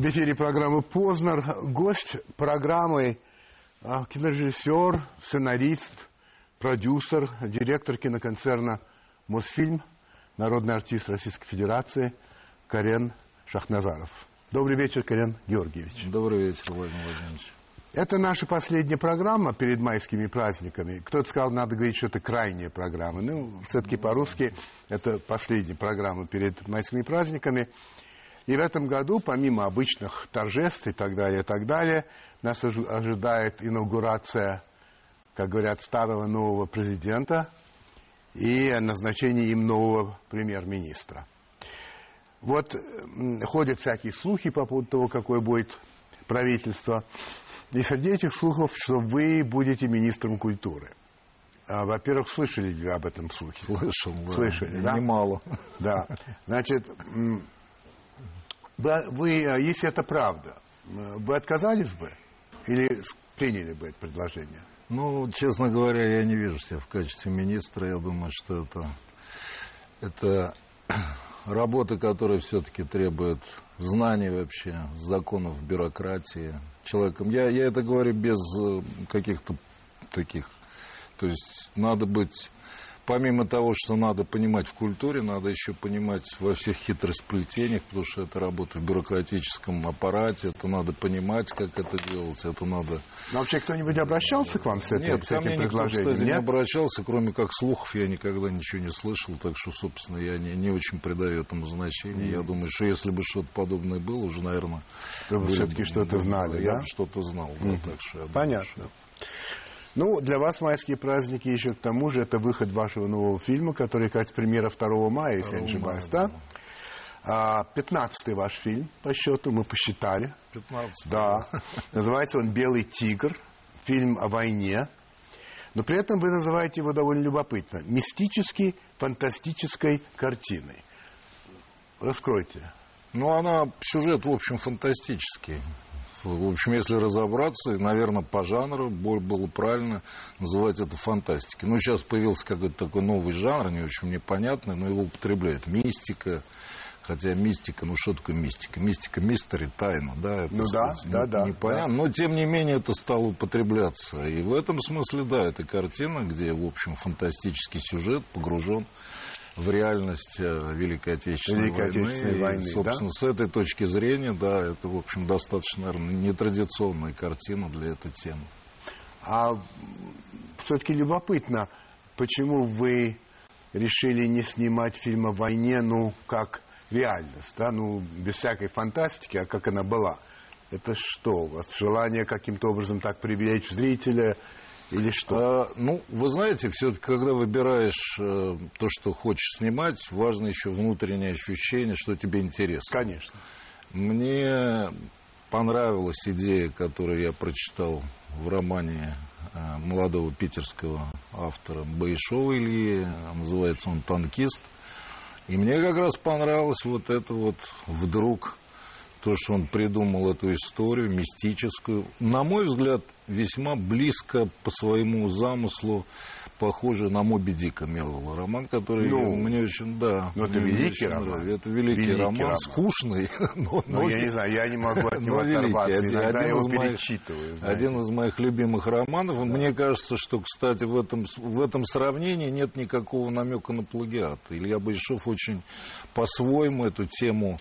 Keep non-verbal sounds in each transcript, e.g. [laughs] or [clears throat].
В эфире программы «Познер». Гость программы а, кинорежиссер, сценарист, продюсер, директор киноконцерна «Мосфильм», народный артист Российской Федерации Карен Шахназаров. Добрый вечер, Карен Георгиевич. Добрый вечер, Владимир Владимирович. Это наша последняя программа перед майскими праздниками. Кто-то сказал, надо говорить, что это крайняя программа. Ну, все-таки по-русски это последняя программа перед майскими праздниками. И в этом году, помимо обычных торжеств и так далее, и так далее, нас ожидает инаугурация, как говорят, старого нового президента и назначение им нового премьер-министра. Вот ходят всякие слухи по поводу того, какое будет правительство. И среди этих слухов, что вы будете министром культуры. А, во-первых, слышали ли об этом слухе? Слышал, да. Слышали, да? Немало. Да. Значит, вы, если это правда, вы отказались бы или приняли бы это предложение? Ну, честно говоря, я не вижу себя в качестве министра. Я думаю, что это, это [clears throat] работа, которая все-таки требует знаний вообще, законов, бюрократии, человеком. Я, я это говорю без э, каких-то таких... То есть надо быть... Помимо того, что надо понимать в культуре, надо еще понимать во всех хитросплетениях, потому что это работа в бюрократическом аппарате, это надо понимать, как это делать, это надо... Но вообще кто-нибудь обращался к вам с, этой, Нет, с этим ко мне предложением? Никто, кстати, Нет? не обращался, кроме как слухов, я никогда ничего не слышал, так что, собственно, я не, не очень придаю этому значения. Mm. Я думаю, что если бы что-то подобное было, уже, наверное... Вы все-таки что-то знали, я да? бы что-то знал, да, Мгм. так что я думаю, Понятно. Ну, для вас майские праздники еще к тому же это выход вашего нового фильма, который, кажется, премьера 2 мая, если я не 2 ошибаюсь, да? А, 15-й ваш фильм по счету, мы посчитали. 15 Да. Называется он «Белый тигр», фильм о войне. Но при этом вы называете его довольно любопытно. Мистически фантастической картиной. Раскройте. Ну, она, сюжет, в общем, фантастический. В общем, если разобраться, наверное, по жанру было правильно называть это фантастикой. Ну, сейчас появился какой-то такой новый жанр, не очень мне понятный, но его употребляют. Мистика. Хотя мистика, ну что такое мистика? Мистика, мистери, тайна, да? Это, Ну да, сказать, да, не- да, Непонятно. Но, тем не менее, это стало употребляться. И в этом смысле, да, это картина, где, в общем, фантастический сюжет погружен в реальность э, Великой Отечественной Великой войны. Отечественной И, войны, собственно, с этой точки зрения, да, это, в общем, достаточно, наверное, нетрадиционная картина для этой темы. А все-таки любопытно, почему вы решили не снимать фильм о войне, ну, как реальность, да, ну, без всякой фантастики, а как она была. Это что, у вас желание каким-то образом так привлечь зрителя или что? А, ну, вы знаете, все-таки, когда выбираешь э, то, что хочешь снимать, важно еще внутреннее ощущение, что тебе интересно. Конечно. Мне понравилась идея, которую я прочитал в романе э, молодого питерского автора Баишова Ильи, называется он «Танкист». И мне как раз понравилось вот это вот вдруг, то, что он придумал эту историю мистическую. На мой взгляд, весьма близко по своему замыслу похоже на Моби Дика Мелвилла. Роман, который Ну, мне очень, да. ну, это великий роман. нравится. Это великий, Великий роман, роман. скучный, [laughs] но, Ну, но я не знаю, я не могу от него но оторваться. Один- Иногда один я его моих- перечитываю. знаете. Один из моих любимых романов. Мне кажется, что, кстати, в этом, в этом сравнении нет никакого намека на плагиат. Илья Байшов очень по-своему эту тему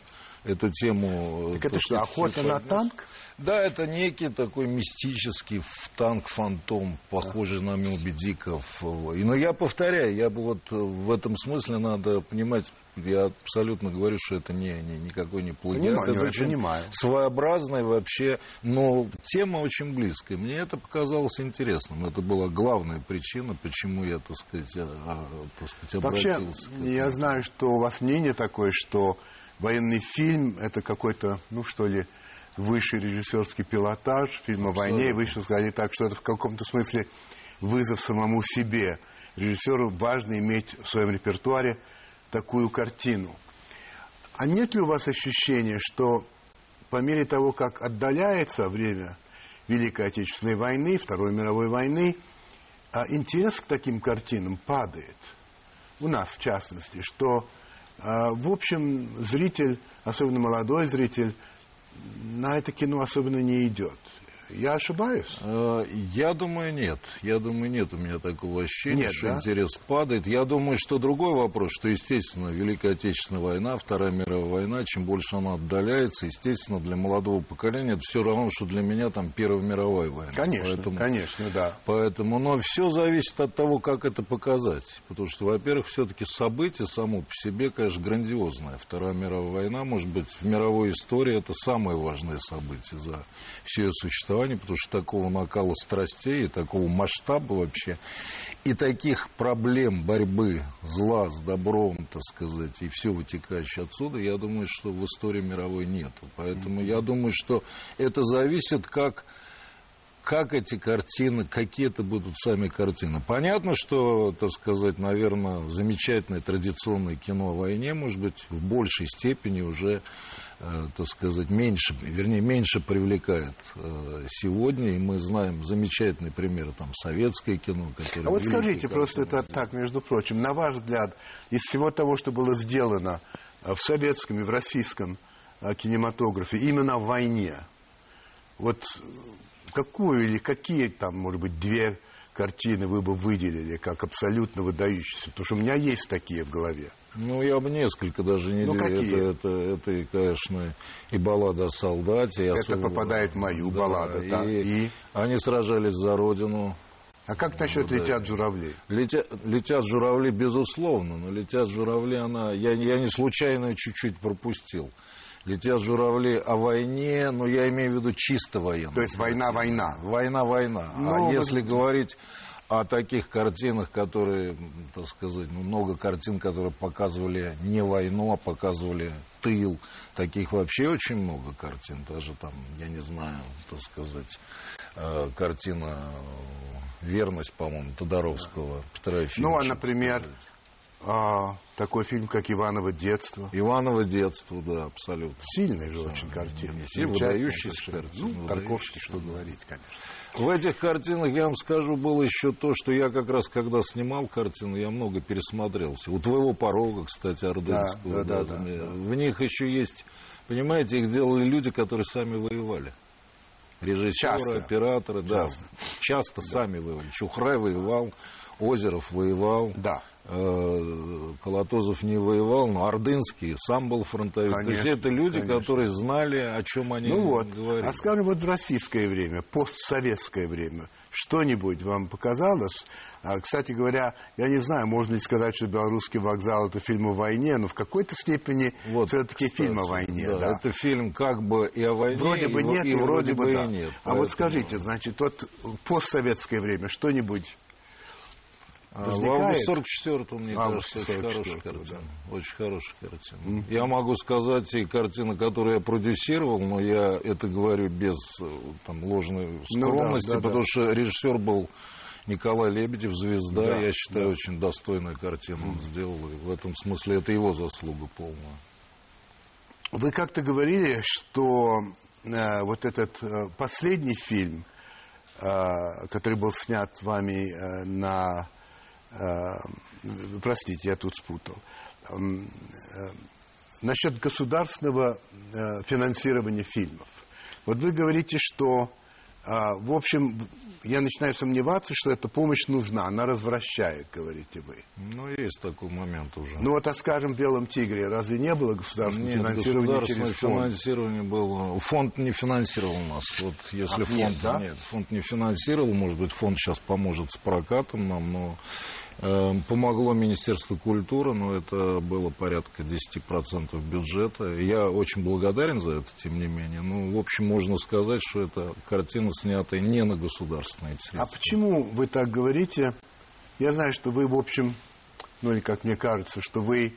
эту тему... Так это то, что, охота на поднес. танк? Да, это некий такой мистический танк-фантом, похожий на Диков. И, Но я повторяю, я бы вот э, в этом смысле надо понимать, я абсолютно говорю, что это не, не- никакой не плагиат. Понимаю, это очень понимаю. своеобразная вообще, но тема очень близкая. Мне это показалось интересным. Это была главная причина, почему я, так сказать, а, а, так сказать Вообще, обратился. к этому. я знаю, что у вас мнение такое, что военный фильм – это какой-то, ну что ли, высший режиссерский пилотаж, фильм о войне, и вы еще сказали так, что это в каком-то смысле вызов самому себе. Режиссеру важно иметь в своем репертуаре такую картину. А нет ли у вас ощущения, что по мере того, как отдаляется время Великой Отечественной войны, Второй мировой войны, а интерес к таким картинам падает? У нас, в частности, что, в общем, зритель, особенно молодой зритель, на это кино особенно не идет. Я ошибаюсь? Э, я думаю, нет. Я думаю, нет у меня такого ощущения, нет, что да? интерес падает. Я думаю, что другой вопрос, что, естественно, Великая Отечественная война, Вторая мировая война, чем больше она отдаляется, естественно, для молодого поколения это все равно, что для меня там Первая мировая война. Конечно, поэтому, конечно, да. Поэтому, но все зависит от того, как это показать. Потому что, во-первых, все-таки событие само по себе, конечно, грандиозное. Вторая мировая война, может быть, в мировой истории это самое важное событие за все ее существование соревнований, потому что такого накала страстей, такого масштаба вообще, и таких проблем борьбы зла с добром, так сказать, и все вытекающее отсюда, я думаю, что в истории мировой нету. Поэтому я думаю, что это зависит как как эти картины, какие это будут сами картины. Понятно, что, так сказать, наверное, замечательное традиционное кино о войне, может быть, в большей степени уже Э, так сказать, меньше, вернее, меньше привлекает э, сегодня, и мы знаем замечательный пример, там, советское кино, которое... А вот скажите, просто это так, между прочим, на ваш взгляд, из всего того, что было сделано э, в советском и в российском кинематографе именно в войне, вот какую или какие там, может быть, две картины вы бы выделили как абсолютно выдающиеся? Потому что у меня есть такие в голове. Ну, я бы несколько даже не ну, какие? Это, это, это, конечно, и баллада о солдате. Это особо... попадает в мою да, балладу, да. И, они сражались за родину. А как насчет ну, «Летят журавли»? Летя, «Летят журавли», безусловно, но «Летят журавли» она... Я, я не случайно чуть-чуть пропустил. «Летят журавли» о войне, но я имею в виду чисто военную. То есть война-война? Война-война. А ну, если вот... говорить о таких картинах, которые, так сказать, ну, много картин, которые показывали не войну, а показывали тыл. Таких вообще очень много картин. Даже там, я не знаю, так сказать, э, картина «Верность», по-моему, Тодоровского, Петра Ну, а, например, а, такой фильм, как «Иваново детство». «Иваново детство», да, абсолютно. Сильная же очень картина. Выдающаяся картина. Ну, Тарковский, что говорить, конечно. В этих картинах, я вам скажу, было еще то, что я как раз, когда снимал картины, я много пересмотрелся. У твоего порога, кстати, Ордынского. Да, да, да, да, да. В них еще есть, понимаете, их делали люди, которые сами воевали. Режиссеры, часто. операторы, да. Часто, часто да. сами воевали. Чухрай воевал, Озеров воевал. Да. Э, Колотозов не воевал, но Ордынский сам был фронтовик. Конечно, То есть это люди, конечно. которые знали, о чем они ну вот. говорили. А скажем, вот в российское время, постсоветское время, что-нибудь вам показалось? А, кстати говоря, я не знаю, можно ли сказать, что «Белорусский вокзал» — это фильм о войне, но в какой-то степени вот, все-таки фильм о войне. Да, да. Это фильм как бы и о войне, вроде бы нет, и, и вроде, вроде бы да. и нет. А поэтому... вот скажите, значит, вот постсоветское время что-нибудь возникает... В 44-м, мне август кажется, очень хорошая картина. Да. Очень хорошая картина. Mm-hmm. Я могу сказать и картина, которую я продюсировал, но я это говорю без там, ложной скромности, ну, да, да, потому да. что режиссер был Николай Лебедев, звезда, да, я считаю, да. очень достойная картина он сделал. И в этом смысле это его заслуга полная. Вы как-то говорили, что э, вот этот э, последний фильм, э, который был снят вами э, на Э, простите, я тут спутал. Эм, э, насчет государственного э, финансирования фильмов. Вот вы говорите, что, в общем, я начинаю сомневаться, что эта помощь нужна, она развращает, говорите вы. Ну, есть такой момент уже. Ну, вот, а скажем, в «Белом тигре» разве не было государственного нет, финансирования через фонд? финансирование было. Фонд не финансировал нас. Вот если а, фонд, нет, да? нет, фонд не финансировал, может быть, фонд сейчас поможет с прокатом нам, но Эм, помогло Министерство культуры, но это было порядка 10% бюджета. Я очень благодарен за это, тем не менее. Ну, в общем, можно сказать, что это картина, снятая не на государственные средства. А почему вы так говорите? Я знаю, что вы, в общем, ну или как мне кажется, что вы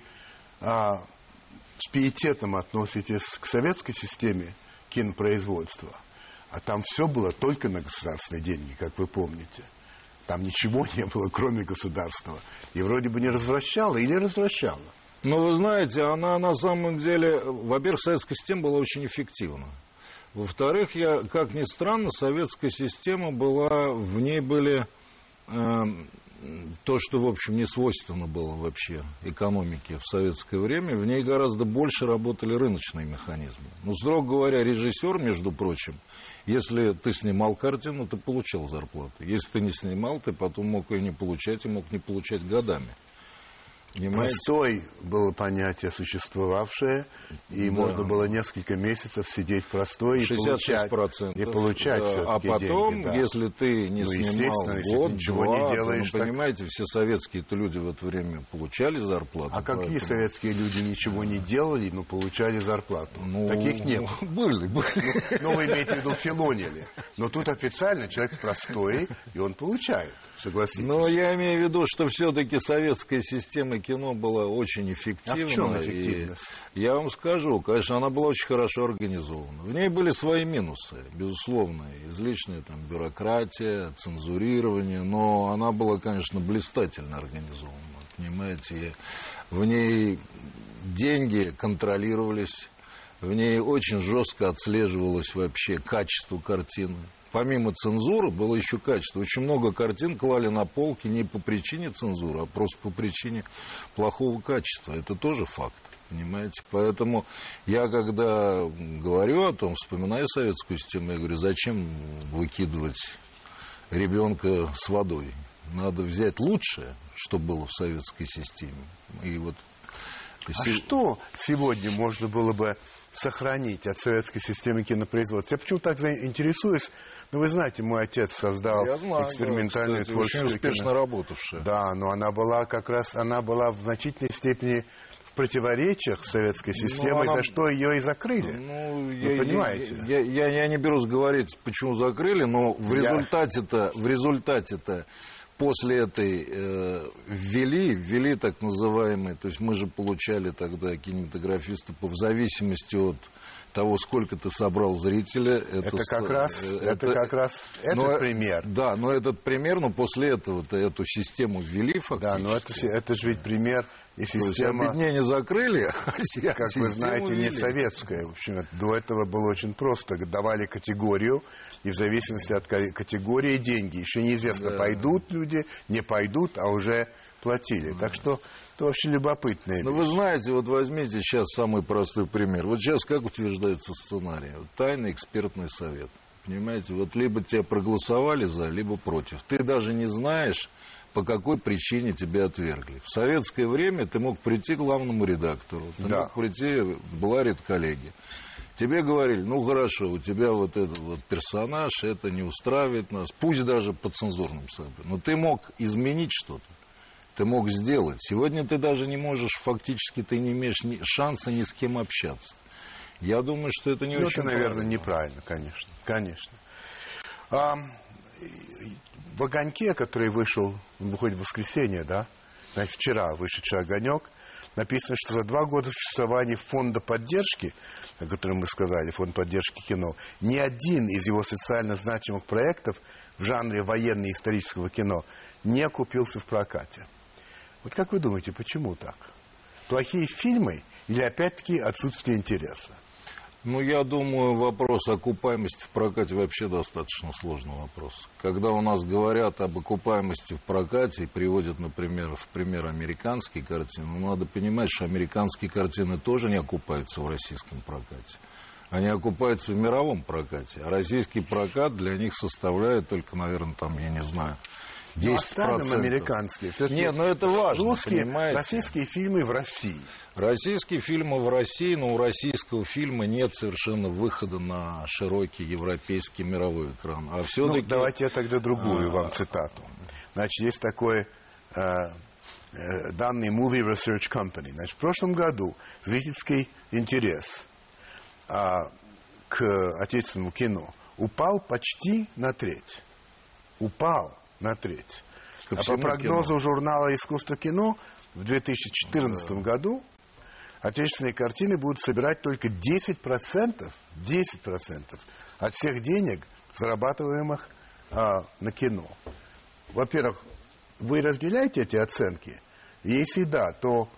а, с пиететом относитесь к советской системе кинопроизводства. А там все было только на государственные деньги, как вы помните. Там ничего [laughs] не было, кроме государства. И вроде бы не развращала или развращала. Ну, вы знаете, она на самом деле, во-первых, советская система была очень эффективна. Во-вторых, я, как ни странно, советская система была, в ней были э, то, что, в общем, не свойственно было вообще экономике в советское время, в ней гораздо больше работали рыночные механизмы. Ну, строго говоря, режиссер, между прочим, если ты снимал картину, ты получал зарплату. Если ты не снимал, ты потом мог ее не получать и мог не получать годами. Понимаете? Простой было понятие существовавшее, и да. можно было несколько месяцев сидеть простой и получать, и получать да. А потом, деньги, да. если ты не ну, снимал год, ничего два, не делаешь, то, ну, понимаете, все советские люди в это время получали зарплату. А поэтому... какие советские люди ничего не делали, но получали зарплату? Ну, Таких не было. [laughs] Были, были. Ну, ну, вы имеете в виду филонили. Но тут официально человек простой, и он получает согласитесь. Но я имею в виду, что все-таки советская система кино была очень эффективна. А в чем эффективность? я вам скажу, конечно, она была очень хорошо организована. В ней были свои минусы, безусловно. Излишняя там бюрократия, цензурирование, но она была, конечно, блистательно организована. Понимаете, в ней деньги контролировались, в ней очень жестко отслеживалось вообще качество картины помимо цензуры было еще качество. Очень много картин клали на полки не по причине цензуры, а просто по причине плохого качества. Это тоже факт. Понимаете? Поэтому я, когда говорю о том, вспоминаю советскую систему, я говорю, зачем выкидывать ребенка с водой? Надо взять лучшее, что было в советской системе. И вот а что сегодня можно было бы сохранить от советской системы кинопроизводства? Я почему так интересуюсь? Ну, вы знаете, мой отец создал знаю, экспериментальную да, творческую очень успешно кино. работавшая. Да, но она была как раз, она была в значительной степени в противоречиях с советской ну, системой, ну, она... за что ее и закрыли. Ну, Вы я, понимаете? Я, я, я не берусь говорить, почему закрыли, но в результате-то, в результате-то после этой э, ввели, ввели так называемые, то есть мы же получали тогда кинематографистов в зависимости от того, сколько ты собрал зрителя. Это, это как раз, э, это, это как раз этот но, пример. Да, но этот пример, но после этого-то эту систему ввели фактически. Да, но это, это же ведь пример и система... То есть закрыли, а [laughs] Как вы знаете, ввели. не советская. В общем, до этого было очень просто. Давали категорию, и в зависимости от категории деньги. Еще неизвестно, да. пойдут люди, не пойдут, а уже платили. Так что это вообще любопытное. Ну, вы знаете, вот возьмите сейчас самый простой пример. Вот сейчас как утверждается сценарий? Вот тайный экспертный совет. Понимаете, вот либо тебя проголосовали за, либо против. Ты даже не знаешь, по какой причине тебя отвергли. В советское время ты мог прийти к главному редактору, ты да. мог прийти в Бларит коллеги. Тебе говорили, ну хорошо, у тебя вот этот вот персонаж, это не устраивает нас, пусть даже по цензурным сообщениям. Но ты мог изменить что-то, ты мог сделать. Сегодня ты даже не можешь, фактически ты не имеешь ни, шанса ни с кем общаться. Я думаю, что это не ну, очень это, наверное, правильно. неправильно, конечно. Конечно. А, в «Огоньке», который вышел, выходит в воскресенье, да, значит, вчера вышедший «Огонек», написано, что за два года существования фонда поддержки о котором мы сказали, фонд поддержки кино, ни один из его социально значимых проектов в жанре военно-исторического кино не окупился в прокате. Вот как вы думаете, почему так? Плохие фильмы или опять-таки отсутствие интереса? Ну, я думаю, вопрос окупаемости в прокате вообще достаточно сложный вопрос. Когда у нас говорят об окупаемости в прокате и приводят, например, в пример американские картины, ну, надо понимать, что американские картины тоже не окупаются в российском прокате. Они окупаются в мировом прокате. А российский прокат для них составляет только, наверное, там, я не знаю, 10%. Ну, оставим американские. Нет, но это важно, Русские, понимаете? российские фильмы в России. Российские фильмы в России, но у российского фильма нет совершенно выхода на широкий европейский мировой экран. А все-таки... Ну, давайте я тогда другую а... вам цитату. Значит, есть такой э, э, данный Movie Research Company. Значит, в прошлом году зрительский интерес э, к отечественному кино упал почти на треть. Упал на треть. а по прогнозу кино. журнала «Искусство кино» в 2014 да. году отечественные картины будут собирать только 10%, 10% от всех денег, зарабатываемых а, на кино. Во-первых, вы разделяете эти оценки? Если да, то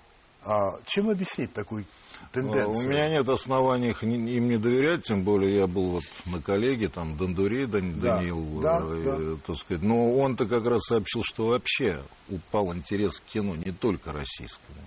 А чем объяснить такую тенденцию? У меня нет оснований им не доверять, тем более я был вот на коллеге, там, Дондури, Дан, да, Даниил, да, э, да. так сказать. Но он-то как раз сообщил, что вообще упал интерес к кино не только российскому.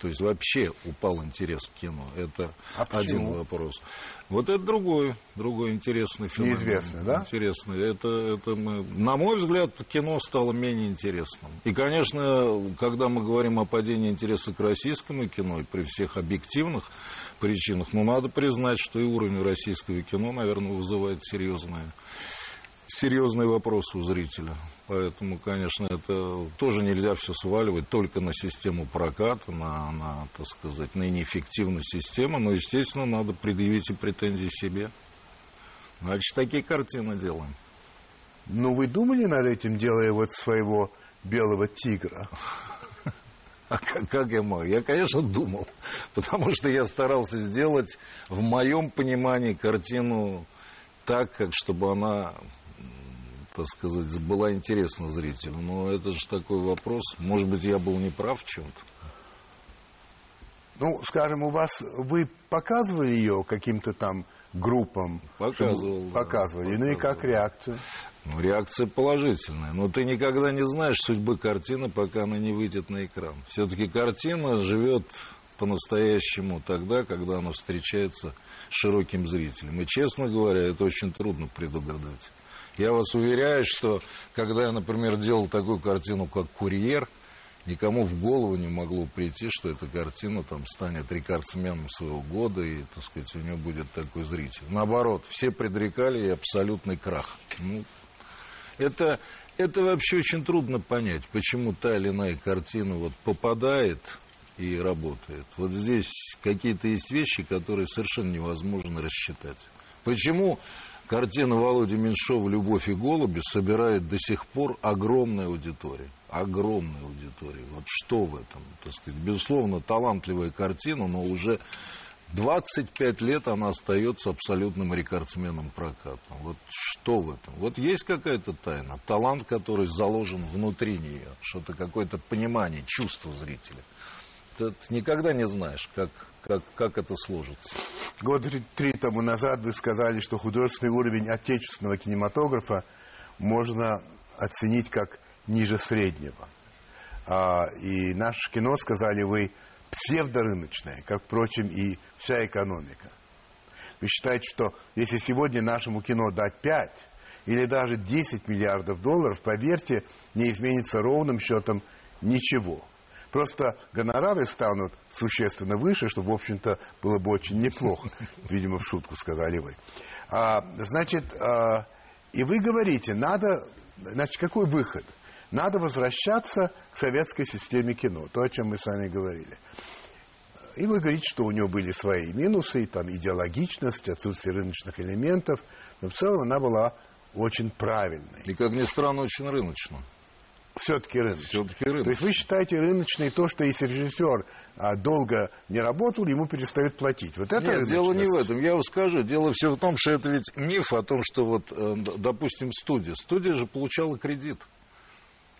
То есть вообще упал интерес к кино. Это а один вопрос. Вот это другой, другой интересный феномен. Неизвестный, да? Интересный. Это, это мы, на мой взгляд, кино стало менее интересным. И, конечно, когда мы говорим о падении интереса к российскому кино, и при всех объективных причинах, ну, надо признать, что и уровень российского кино, наверное, вызывает серьезные серьезный вопрос у зрителя. Поэтому, конечно, это тоже нельзя все сваливать только на систему проката, на, на так сказать, на неэффективность системы. Но, естественно, надо предъявить и претензии себе. Значит, такие картины делаем. Ну, вы думали над этим, делая вот своего белого тигра? А как, как я мог? Я, конечно, думал, потому что я старался сделать, в моем понимании, картину так, как чтобы она так сказать, была интересна зрителю. Но это же такой вопрос. Может быть, я был неправ в чем-то. Ну, скажем, у вас вы показывали ее каким-то там группам? Показывал. Да, показывали. Показывал. Ну и как реакция? Ну, реакция положительная. Но ты никогда не знаешь судьбы картины, пока она не выйдет на экран. Все-таки картина живет по-настоящему тогда, когда она встречается с широким зрителем. И, честно говоря, это очень трудно предугадать. Я вас уверяю, что когда я, например, делал такую картину, как «Курьер», никому в голову не могло прийти, что эта картина там станет рекордсменом своего года, и, так сказать, у нее будет такой зритель. Наоборот, все предрекали ей абсолютный крах. Ну, это, это вообще очень трудно понять, почему та или иная картина вот попадает и работает. Вот здесь какие-то есть вещи, которые совершенно невозможно рассчитать. Почему Картина Володи Меньшова «Любовь и голуби» собирает до сих пор огромная аудитория. Огромная аудитория. Вот что в этом? Так сказать, безусловно, талантливая картина, но уже 25 лет она остается абсолютным рекордсменом проката. Вот что в этом? Вот есть какая-то тайна, талант, который заложен внутри нее, что-то какое-то понимание, чувство зрителя. Ты никогда не знаешь, как, как, как это сложится. Год три тому назад вы сказали, что художественный уровень отечественного кинематографа можно оценить как ниже среднего. А, и наше кино, сказали вы, псевдорыночное, как, впрочем, и вся экономика. Вы считаете, что если сегодня нашему кино дать 5 или даже 10 миллиардов долларов, поверьте, не изменится ровным счетом ничего – Просто гонорары станут существенно выше, что, в общем-то, было бы очень неплохо. [laughs] Видимо, в шутку сказали вы. А, значит, а, и вы говорите, надо, значит, какой выход? Надо возвращаться к советской системе кино, то, о чем мы с вами говорили. И вы говорите, что у него были свои минусы, там идеологичность, отсутствие рыночных элементов, но в целом она была очень правильной. И, как ни странно, очень рыночно все-таки рыночный. Все-таки рыночный. То есть вы считаете рыночный то, что если режиссер а, долго не работал, ему перестают платить. Вот это Нет, дело не в этом. Я вам скажу, дело все в том, что это ведь миф о том, что вот, э, допустим, студия. Студия же получала кредит.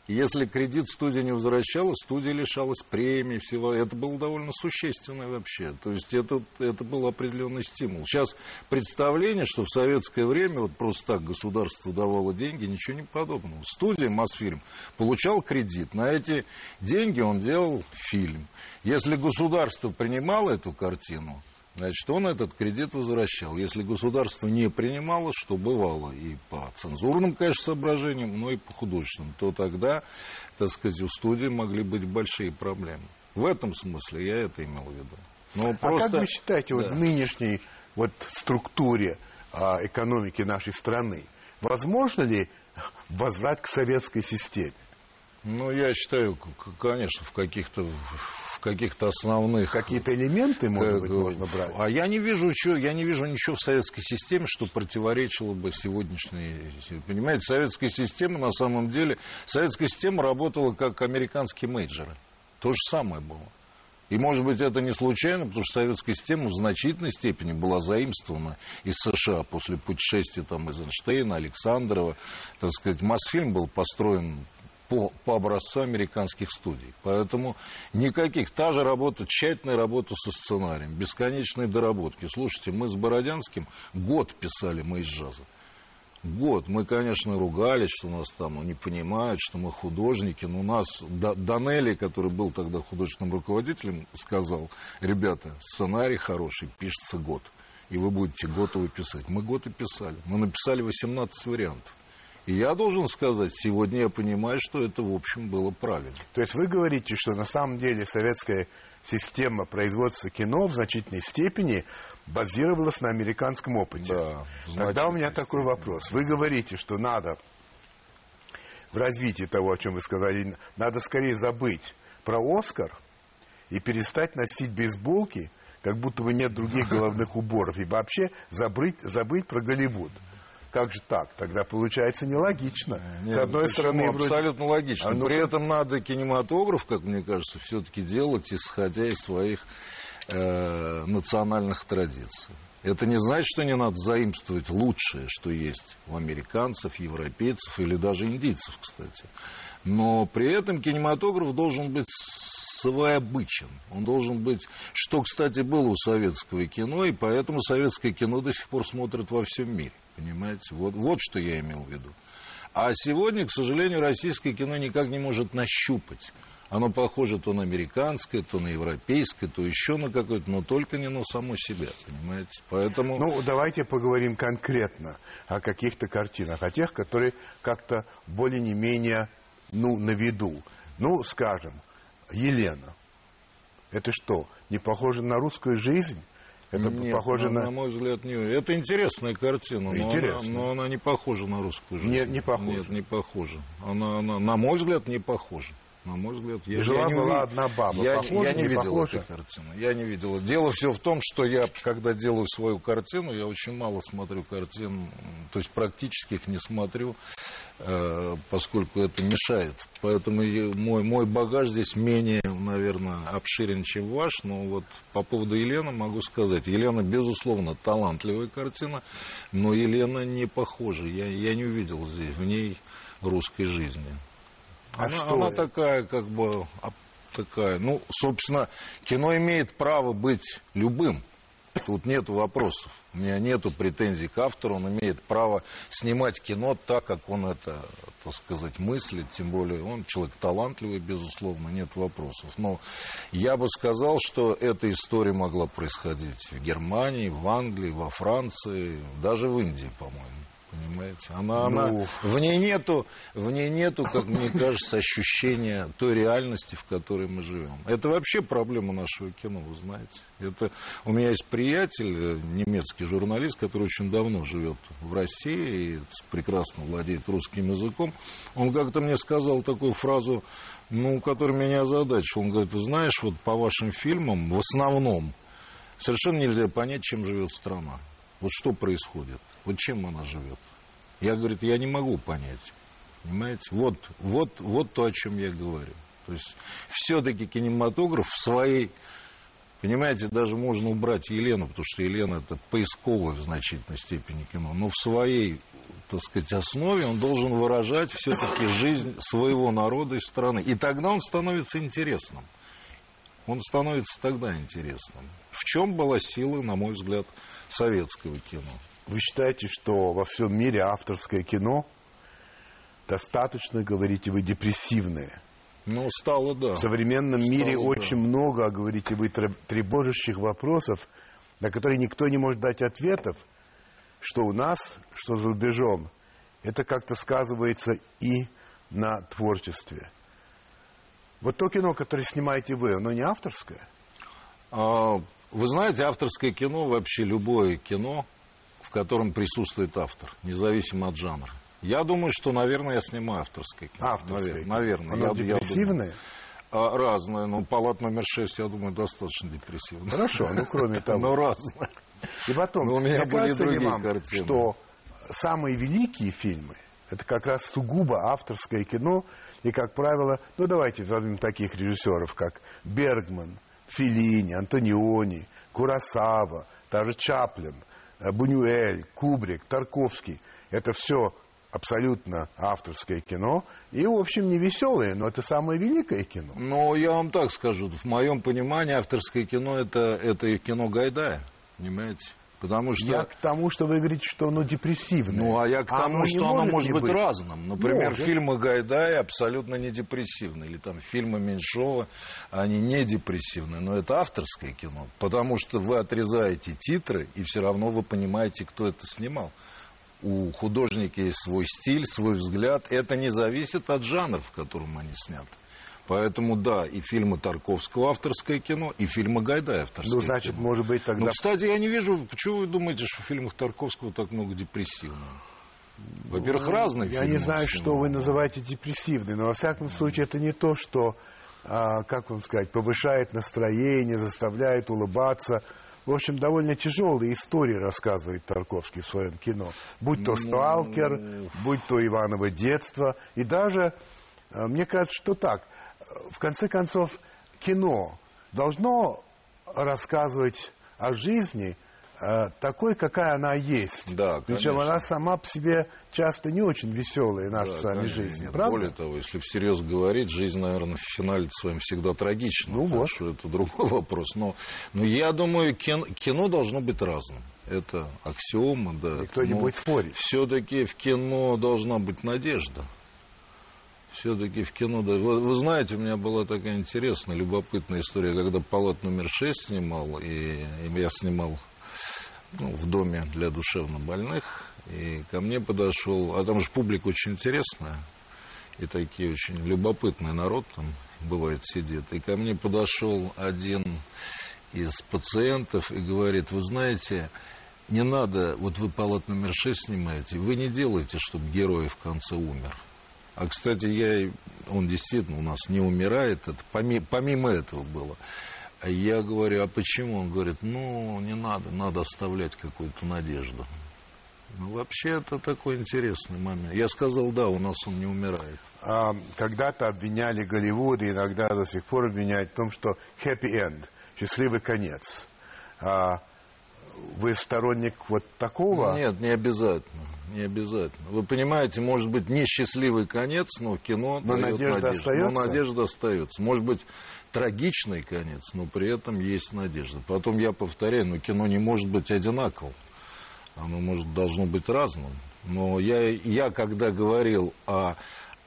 Если кредит студия не возвращала, студия лишалась премии, всего. Это было довольно существенно вообще. То есть это, это был определенный стимул. Сейчас представление, что в советское время вот просто так государство давало деньги, ничего не подобного. Студия Мосфильм получал кредит. На эти деньги он делал фильм. Если государство принимало эту картину, Значит, он этот кредит возвращал. Если государство не принимало, что бывало и по цензурным, конечно, соображениям, но и по художественным, то тогда, так сказать, у студии могли быть большие проблемы. В этом смысле я это имел в виду. Но а просто... как вы считаете, да. вот в нынешней вот структуре а, экономики нашей страны, возможно ли возврат к советской системе? Ну, я считаю, конечно, в каких-то каких-то основных... Какие-то элементы, может быть, можно брать? А я не вижу, что, я не вижу ничего в советской системе, что противоречило бы сегодняшней... Понимаете, советская система, на самом деле, советская система работала как американские мейджоры. То же самое было. И, может быть, это не случайно, потому что советская система в значительной степени была заимствована из США после путешествия там, из Эйнштейна, Александрова. Так сказать, Мосфильм был построен по, по образцу американских студий. Поэтому никаких, та же работа, тщательная работа со сценарием, бесконечные доработки. Слушайте, мы с Бородянским год писали мы из джаза. Год. Мы, конечно, ругались, что нас там ну, не понимают, что мы художники. Но нас Данелли, который был тогда художественным руководителем, сказал, ребята, сценарий хороший, пишется год. И вы будете год его писать. Мы год и писали. Мы написали 18 вариантов. И я должен сказать, сегодня я понимаю, что это, в общем, было правильно. То есть вы говорите, что на самом деле советская система производства кино в значительной степени базировалась на американском опыте. Да, Тогда у меня такой вопрос. Вы говорите, что надо в развитии того, о чем вы сказали, надо скорее забыть про Оскар и перестать носить бейсболки, как будто бы нет других [laughs] головных уборов, и вообще забыть, забыть про Голливуд. Как же так? Тогда получается нелогично. Нет, С одной стороны, абсолютно вроде... логично. А ну... При этом надо кинематограф, как мне кажется, все-таки делать, исходя из своих э, национальных традиций. Это не значит, что не надо заимствовать лучшее, что есть у американцев, европейцев или даже индийцев, кстати. Но при этом кинематограф должен быть своеобычен. Он должен быть, что, кстати, было у советского кино, и поэтому советское кино до сих пор смотрят во всем мире. Понимаете? Вот, вот что я имел в виду. А сегодня, к сожалению, российское кино никак не может нащупать. Оно похоже то на американское, то на европейское, то еще на какое-то, но только не на само себя, понимаете? Поэтому... Ну, давайте поговорим конкретно о каких-то картинах, о тех, которые как-то более не менее, ну, на виду. Ну, скажем, Елена. Это что, не похоже на русскую жизнь? Это Нет, похоже на, на... мой взгляд, не... Это интересная картина, но. Она, но она не похожа на русскую жизнь. Нет, не похожа. Нет, не похожа. Она, она, на мой взгляд, не похожа. На мой взгляд, я, жила я не была одна баба. Я, похожа, я не, не видел похожа? этой картины. Я не видел. Дело все в том, что я, когда делаю свою картину, я очень мало смотрю картин, то есть практически их не смотрю, э, поскольку это мешает. Поэтому мой, мой багаж здесь менее, наверное, обширен, чем ваш. Но вот по поводу Елены могу сказать. Елена, безусловно, талантливая картина, но Елена не похожа. Я, я не увидел здесь в ней русской жизни. А она, что она такая, как бы, а, такая, ну, собственно, кино имеет право быть любым. Тут нет вопросов. У меня нет претензий к автору. Он имеет право снимать кино так, как он это, так сказать, мыслит. Тем более он человек талантливый, безусловно, нет вопросов. Но я бы сказал, что эта история могла происходить в Германии, в Англии, во Франции, даже в Индии, по-моему. Понимаете? Она, ну... она, в, ней нету, в ней нету, как мне кажется, ощущения той реальности, в которой мы живем. Это вообще проблема нашего кино, вы знаете. Это, у меня есть приятель, э, немецкий журналист, который очень давно живет в России и прекрасно владеет русским языком. Он как-то мне сказал такую фразу, ну, которая меня озадачила. Он говорит, вы знаешь, вот по вашим фильмам в основном совершенно нельзя понять, чем живет страна. Вот что происходит. Вот чем она живет? Я, говорит, я не могу понять. Понимаете? Вот, вот, вот то, о чем я говорю. То есть все-таки кинематограф в своей... Понимаете, даже можно убрать Елену, потому что Елена это поисковое в значительной степени кино. Но в своей, так сказать, основе он должен выражать все-таки жизнь своего народа и страны. И тогда он становится интересным. Он становится тогда интересным. В чем была сила, на мой взгляд, советского кино? Вы считаете, что во всем мире авторское кино достаточно, говорите вы, депрессивное? Ну, стало, да. В современном стало, мире да. очень много, говорите вы, тревожащих вопросов, на которые никто не может дать ответов, что у нас, что за рубежом. Это как-то сказывается и на творчестве. Вот то кино, которое снимаете вы, оно не авторское? А, вы знаете, авторское кино, вообще любое кино, в котором присутствует автор, независимо от жанра. Я думаю, что, наверное, я снимаю авторское кино. Авторское. Наверное. Оно я, депрессивное? Я а, разное. Ну, палат номер шесть, я думаю, достаточно депрессивное. Хорошо, ну, кроме [laughs] того. Ну, разное. И потом, у меня были другие вам, картины. что самые великие фильмы, это как раз сугубо авторское кино, и, как правило, ну, давайте возьмем таких режиссеров, как Бергман, Филини, Антониони, Курасава, даже Чаплин – Бунюэль, Кубрик, Тарковский. Это все абсолютно авторское кино, и, в общем, не веселое, но это самое великое кино. Ну, я вам так скажу, в моем понимании авторское кино это, это кино Гайдая, понимаете? Потому что... Я к тому, что вы говорите, что оно депрессивное. Ну, а я к тому, оно что оно может быть, быть разным. Например, может. фильмы Гайдая абсолютно не депрессивные. Или там фильмы Меньшова, они не депрессивные. Но это авторское кино. Потому что вы отрезаете титры, и все равно вы понимаете, кто это снимал. У художника есть свой стиль, свой взгляд. Это не зависит от жанра, в котором они сняты. Поэтому, да, и фильмы Тарковского авторское кино, и фильмы Гайдая авторское Ну, значит, кино. может быть, тогда... Ну, кстати, я не вижу, почему вы думаете, что в фильмах Тарковского так много депрессивного? Во-первых, разные Я фильмы. не знаю, что вы называете депрессивной, но во всяком случае это не то, что, а, как вам сказать, повышает настроение, заставляет улыбаться. В общем, довольно тяжелые истории рассказывает Тарковский в своем кино. Будь Ну, то «Сталкер», будь то «Иваново детство». И даже, а, мне кажется, что так. В конце концов, кино должно рассказывать о жизни э, такой, какая она есть. Да, Причем она сама по себе часто не очень веселая, наша Да, с вами конечно, жизнь. нет. Правда? Более того, если всерьез говорить, жизнь, наверное, в финале своем всегда трагична. Ну вот. что это другой [laughs] вопрос. Но, но я думаю, кино, кино должно быть разным. Это аксиома, да. Никто не будет спорить. Все-таки в кино должна быть надежда. Все-таки в кино... да- Вы, вы знаете, у меня была такая интересная, любопытная история, когда «Палат номер 6» снимал, и, и я снимал ну, в доме для душевнобольных, и ко мне подошел, а там же публика очень интересная, и такие очень любопытный народ там бывает сидит, и ко мне подошел один из пациентов и говорит, вы знаете, не надо, вот вы палат номер 6 снимаете, вы не делаете, чтобы герой в конце умер. А, кстати, я, он действительно у нас не умирает, это помимо, помимо этого было. Я говорю, а почему? Он говорит, ну, не надо, надо оставлять какую-то надежду. Ну, вообще, это такой интересный момент. Я сказал, да, у нас он не умирает. А, когда-то обвиняли Голливуд, и иногда до сих пор обвиняют в том, что happy end, счастливый конец. А, вы сторонник вот такого? Нет, не обязательно. Не обязательно. Вы понимаете, может быть, несчастливый конец, но кино Но дает надежда надежду. остается? Но надежда остается. Может быть, трагичный конец, но при этом есть надежда. Потом я повторяю, но кино не может быть одинаковым. Оно может, должно быть разным. Но я, я когда говорил о,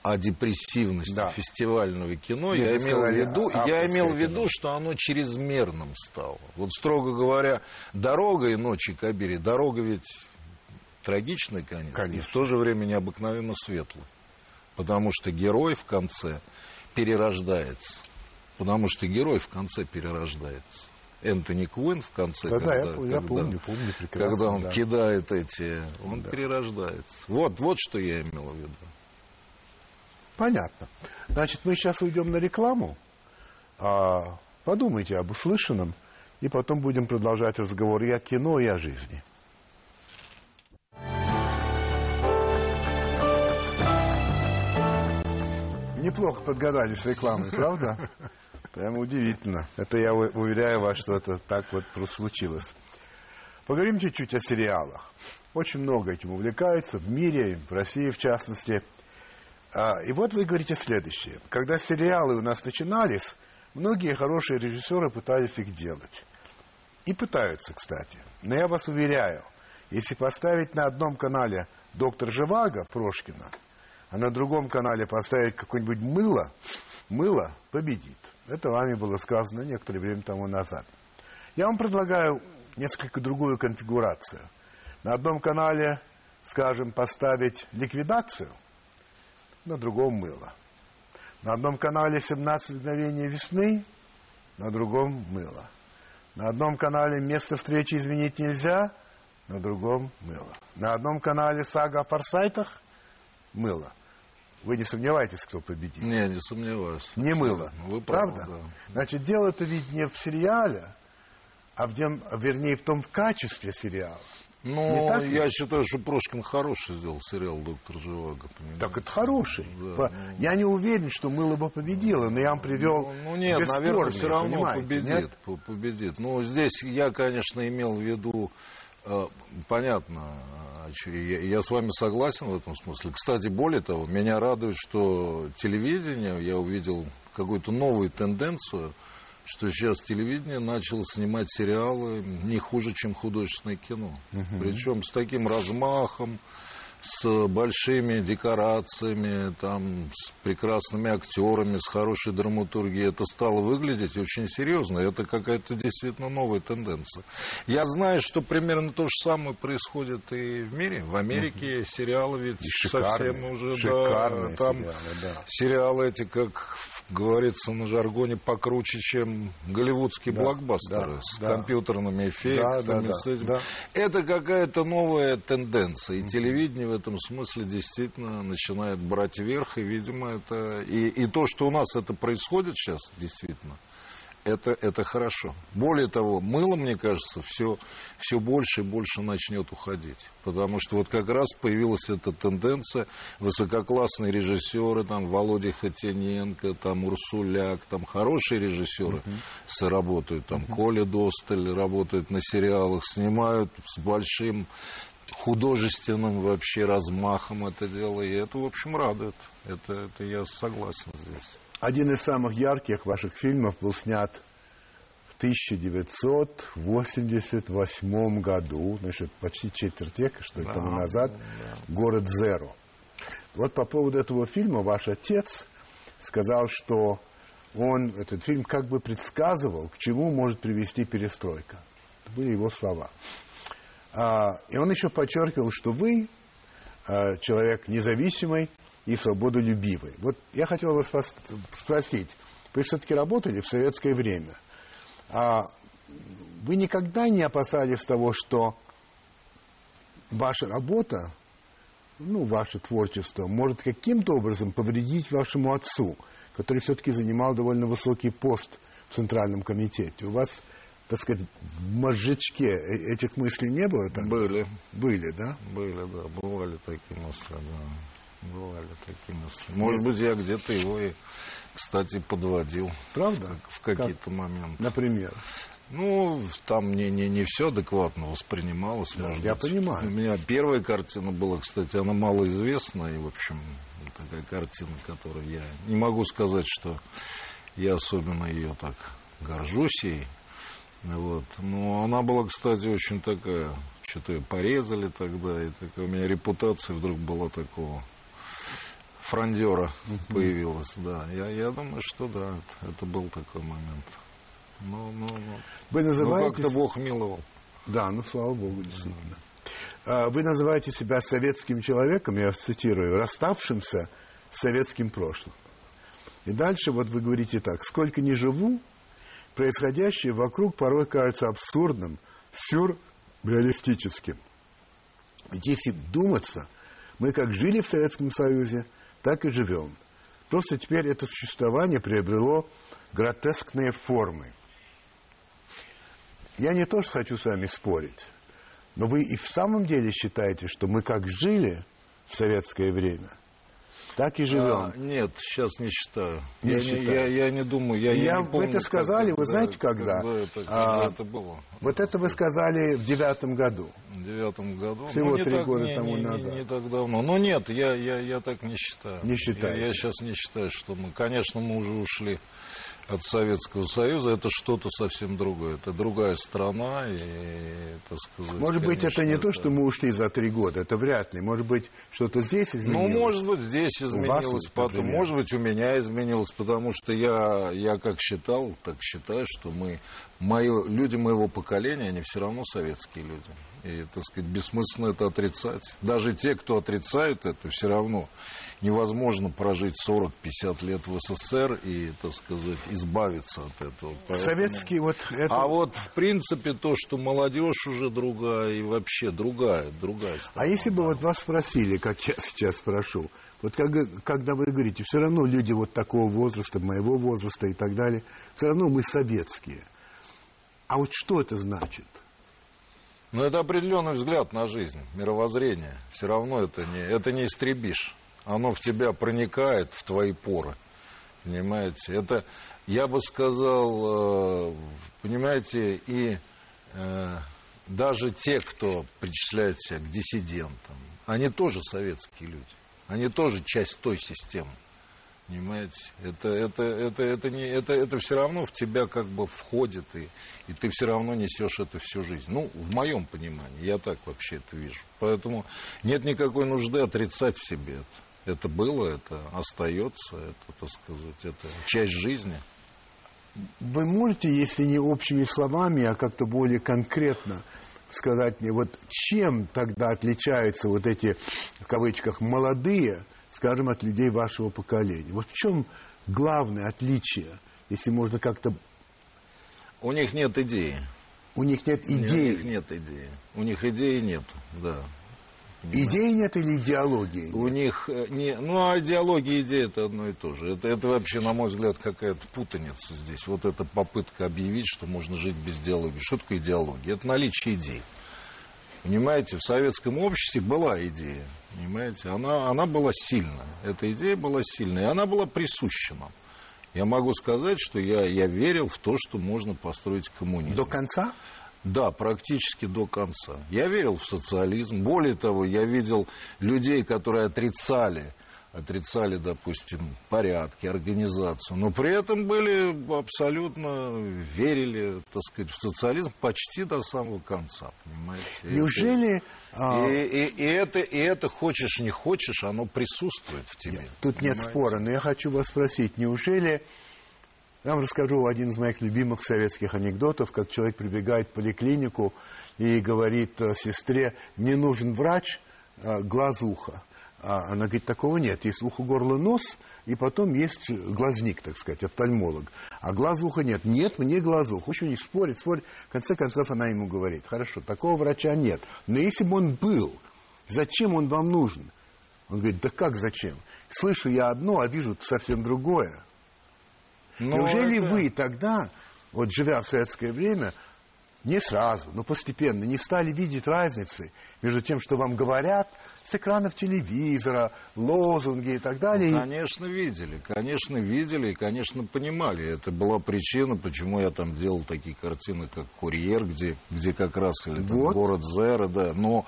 о депрессивности Да. фестивального кино, Нет, я имел в сказали виду, я имел в виду, что оно чрезмерным стало. Вот, строго говоря, «Дорога» и «Ночи Кабири», «Дорога» ведь трагичный конец, и Конечно. в то же время необыкновенно светлый. Потому что герой в конце перерождается. Потому что герой в конце перерождается. Энтони Куин в конце, я когда, пом- я когда- помню, помню прекрасно, когда он да. кидает эти, он перерождается. Вот, вот что я имел в виду. Понятно. Значит, мы сейчас уйдем на рекламу. А, подумайте об услышанном, и потом будем продолжать разговор и о кино, и о жизни. Неплохо подгадали с рекламой, правда? Прямо удивительно. Это я уверяю вас, что это так вот просто случилось. Поговорим чуть-чуть о сериалах. Очень много этим увлекаются в мире, в России в частности. А, И вот вы говорите следующее. Когда сериалы у нас начинались, многие хорошие режиссеры пытались их делать. И пытаются, кстати. Но я вас уверяю, если поставить на одном канале доктор Живаго Прошкина, а на другом канале поставить какое-нибудь мыло, мыло победит. Это вами было сказано некоторое время тому назад. Я вам предлагаю несколько другую конфигурацию. На одном канале, скажем, поставить ликвидацию, на другом мыло. На одном канале 17 мгновений весны, на другом мыло. На одном канале место встречи изменить нельзя, на другом мыло. На одном канале сага о форсайтах мыло. Вы не сомневаетесь, кто победит? Не, не сомневаюсь. Не мыло. Вы правы, Правда? да. Значит, дело-то ведь не в сериале, а в тем, вернее, в том в качестве сериала. Ну, так ли? я считаю, что Прошкин хороший сделал сериал «Доктор Живаго». понимаете? Так это хороший. Да, По- Я не уверен, что мыло бы победило, но я вам привел Ну, ну нет, наверное, все равно понимаете, победит, нет? по- победит. Ну, здесь я, конечно, имел в виду, э, понятно, я, я с вами согласен в этом смысле. Кстати, более того, меня радует, что телевидение, я увидел какую-то новую тенденцию, что сейчас телевидение начало снимать сериалы не хуже, чем художественное кино. Угу. Причем с таким размахом, с большими декорациями, там, с прекрасными актерами, с хорошей драматургией. Это стало выглядеть очень серьезно. Это какая-то действительно новая тенденция. Я знаю, что примерно то же самое происходит и в мире. В Америке угу. сериалы ведь шикарные, совсем уже... Шикарные да, там сериалы, да. Сериалы эти, как говорится на жаргоне, покруче, чем голливудские да, блокбастеры да, с да. компьютерными эффектами. Да, да, с этим. Да. Это какая-то новая тенденция. И телевидение в этом смысле действительно начинает брать верх. И, видимо, это... И, и то, что у нас это происходит сейчас, действительно, это, это хорошо. Более того, мыло, мне кажется, все, все больше и больше начнет уходить. Потому что вот как раз появилась эта тенденция, высококлассные режиссеры, там, Володя Хотяненко, там, Урсуляк, там, хорошие режиссеры uh-huh. работают, там, uh-huh. Коля Досталь работают на сериалах, снимают с большим художественным вообще размахом это дело, и это, в общем, радует. Это, это я согласен здесь. Один из самых ярких ваших фильмов был снят в 1988 году, значит, почти четверть века, что ли, да, тому назад, да. «Город Зеро». Вот по поводу этого фильма ваш отец сказал, что он, этот фильм как бы предсказывал, к чему может привести перестройка. Это были его слова. А, и он еще подчеркивал, что вы а, человек независимый, и свободолюбивый. Вот я хотел вас спросить, вы все-таки работали в советское время, а вы никогда не опасались того, что ваша работа, ну, ваше творчество может каким-то образом повредить вашему отцу, который все-таки занимал довольно высокий пост в Центральном комитете. У вас, так сказать, в мозжечке этих мыслей не было? Тогда? Были. Были, да? Были, да, бывали такие мысли, да. Бывали такие мысли. Может быть, я где-то его и, кстати, подводил. Правда? В какие-то моменты. Например? Ну, там не, не, не все адекватно воспринималось. Да, может я быть. понимаю. У меня первая картина была, кстати, она малоизвестна. И, в общем, такая картина, которую я не могу сказать, что я особенно ее так горжусь ей. Вот. Но она была, кстати, очень такая, что-то ее порезали тогда, и такая у меня репутация вдруг была такого фрондера появилась, да. Я, я думаю, что да, это, это был такой момент. Ну, ну, ну. Вы называете... Ну, как-то Бог миловал. Да, ну, слава Богу, действительно. Да. Вы называете себя советским человеком, я вас цитирую, расставшимся с советским прошлым. И дальше вот вы говорите так, сколько не живу, происходящее вокруг порой кажется абсурдным, сюрреалистическим. Ведь если вдуматься, мы как жили в Советском Союзе – так и живем. Просто теперь это существование приобрело гротескные формы. Я не то, что хочу с вами спорить, но вы и в самом деле считаете, что мы как жили в советское время – так и живем. А, нет, сейчас не считаю. Не я, считаю. Не, я, я не думаю. Я, я, я не помню, это сказали, как, вы знаете, когда? Когда это, когда а, это было? Вот это вы сказали в девятом году. В девятом году. Всего ну, три года не, тому не, назад. Не, не так давно. Но нет, я, я, я так не считаю. Не считаю. Я, я сейчас не считаю, что мы... Конечно, мы уже ушли от Советского Союза, это что-то совсем другое. Это другая страна, и, так сказать... Может быть, это не это... то, что мы ушли за три года, это вряд ли. Может быть, что-то здесь изменилось? Ну, может быть, здесь изменилось, вас, потом, может быть, у меня изменилось, потому что я, я как считал, так считаю, что мы, мое, люди моего поколения, они все равно советские люди. И, так сказать, бессмысленно это отрицать. Даже те, кто отрицают это, все равно невозможно прожить 40-50 лет в СССР и, так сказать, избавиться от этого. Поэтому... Советский вот... Это... А вот, в принципе, то, что молодежь уже другая и вообще другая, другая страна. А если бы вот вас спросили, как я сейчас спрошу, вот как, когда вы говорите, все равно люди вот такого возраста, моего возраста и так далее, все равно мы советские. А вот что это значит? Ну, это определенный взгляд на жизнь, мировоззрение. Все равно это не, это не истребишь оно в тебя проникает, в твои поры. Понимаете? Это, я бы сказал, э, понимаете, и э, даже те, кто причисляет себя к диссидентам, они тоже советские люди. Они тоже часть той системы. Понимаете? Это, это, это, это, не, это, это все равно в тебя как бы входит, и, и ты все равно несешь это всю жизнь. Ну, в моем понимании, я так вообще это вижу. Поэтому нет никакой нужды отрицать в себе это. Это было, это остается, это, так сказать, это часть жизни. Вы можете, если не общими словами, а как-то более конкретно сказать мне, вот чем тогда отличаются вот эти, в кавычках, молодые, скажем, от людей вашего поколения? Вот в чем главное отличие, если можно как-то... У них нет идеи. У них нет идеи. У них нет идеи. У них идеи нет, да. Идеи нет или идеологии? У них э, не, ну а идеология и идея это одно и то же. Это, это вообще, на мой взгляд, какая-то путаница здесь. Вот эта попытка объявить, что можно жить без идеологии. Что такое идеология? Это наличие идей. Понимаете, в советском обществе была идея. Понимаете, она, она была сильная. Эта идея была сильная, и она была присуща нам. Я могу сказать, что я, я верил в то, что можно построить коммунизм. До конца? Да, практически до конца. Я верил в социализм. Более того, я видел людей, которые отрицали отрицали, допустим, порядки, организацию, но при этом были абсолютно верили, так сказать, в социализм почти до самого конца, понимаете? Неужели... А, и, и, и, это, и это, хочешь не хочешь, оно присутствует в тебе. Тут понимаете? нет спора, но я хочу вас спросить, неужели я вам расскажу один из моих любимых советских анекдотов, как человек прибегает в поликлинику и говорит э, сестре, мне нужен врач, э, глаз ухо. А она говорит, такого нет. Есть ухо, горло, нос, и потом есть глазник, так сказать, офтальмолог. А глаз уха нет. Нет, мне глаз уха. Еще не спорит, спорит. В конце концов она ему говорит, хорошо, такого врача нет. Но если бы он был, зачем он вам нужен? Он говорит, да как зачем? Слышу я одно, а вижу совсем другое. Но Неужели это... вы тогда, вот живя в советское время, не сразу, но постепенно не стали видеть разницы между тем, что вам говорят с экранов телевизора, лозунги и так далее? Ну, конечно, видели, конечно, видели и, конечно, понимали. Это была причина, почему я там делал такие картины, как «Курьер», где, где как раз или там, вот. «Город Зера», да. Но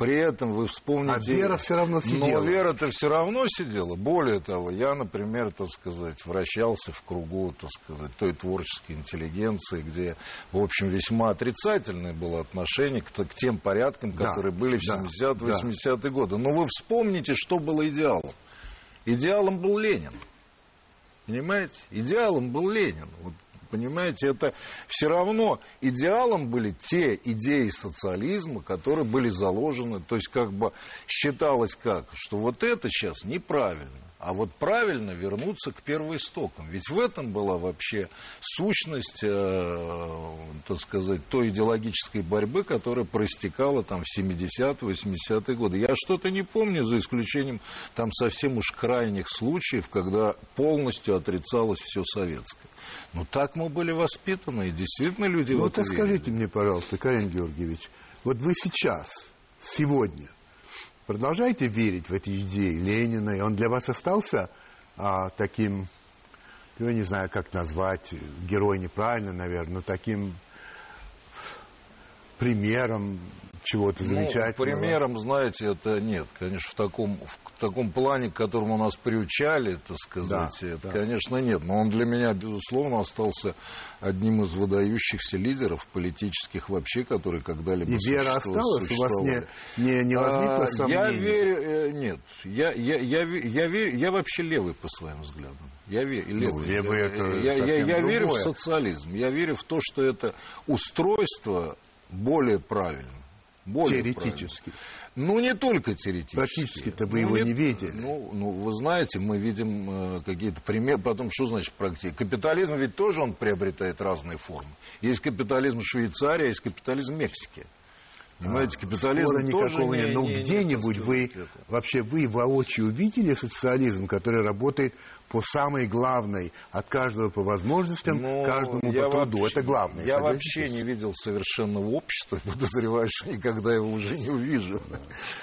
при этом вы вспомните... А Вера все равно сидела. Но Вера-то все равно сидела. Более того, я, например, так сказать, вращался в кругу, так сказать, той творческой интеллигенции, где, в общем, весьма отрицательное было отношение к, к тем порядкам, которые да, были в 70-80-е да. годы. Но вы вспомните, что было идеалом. Идеалом был Ленин. Понимаете? Идеалом был Ленин. Вот Понимаете, это все равно идеалом были те идеи социализма, которые были заложены. То есть как бы считалось как, что вот это сейчас неправильно. А вот правильно вернуться к первоистокам. Ведь в этом была вообще сущность, э, так сказать, той идеологической борьбы, которая проистекала там в 70-е, 80-е годы. Я что-то не помню, за исключением там совсем уж крайних случаев, когда полностью отрицалось все советское. Но так мы были воспитаны, и действительно люди ну, вот скажите мне, пожалуйста, Карен Георгиевич, вот вы сейчас, сегодня, продолжаете верить в эти идеи Ленина, и он для вас остался а, таким, я не знаю, как назвать, герой неправильно, наверное, но таким примером чего-то замечательного? Ну, примером, знаете, это нет. Конечно, в таком, в таком плане, к которому нас приучали, так сказать, да, это, да. конечно, нет. Но он для меня, безусловно, остался одним из выдающихся лидеров политических вообще, которые когда-либо И вера осталась? У вас не, не, не возникло а, сомнений? Я верю... Э, нет. Я, я, я, я, верю, я вообще левый по своим взглядам. Я, верю, левый. Ну, левый это я, я, я верю в социализм. Я верю в то, что это устройство более правильное более Теоретически. Правильно. Ну, не только теоретически. Практически-то вы ну, его не, не видели. Ну, ну, вы знаете, мы видим э, какие-то примеры. Потом, что значит практически? Капитализм ведь тоже он приобретает разные формы. Есть капитализм Швейцарии, есть капитализм Мексики. Понимаете, капитализм Спора никакого нет. Но где-нибудь вы, вообще вы воочию увидели социализм, который работает по самой главной, от каждого по возможностям, Но каждому по труду. Вообще, это главное. Я вообще не видел совершенного общества, подозреваю, что никогда его уже не увижу.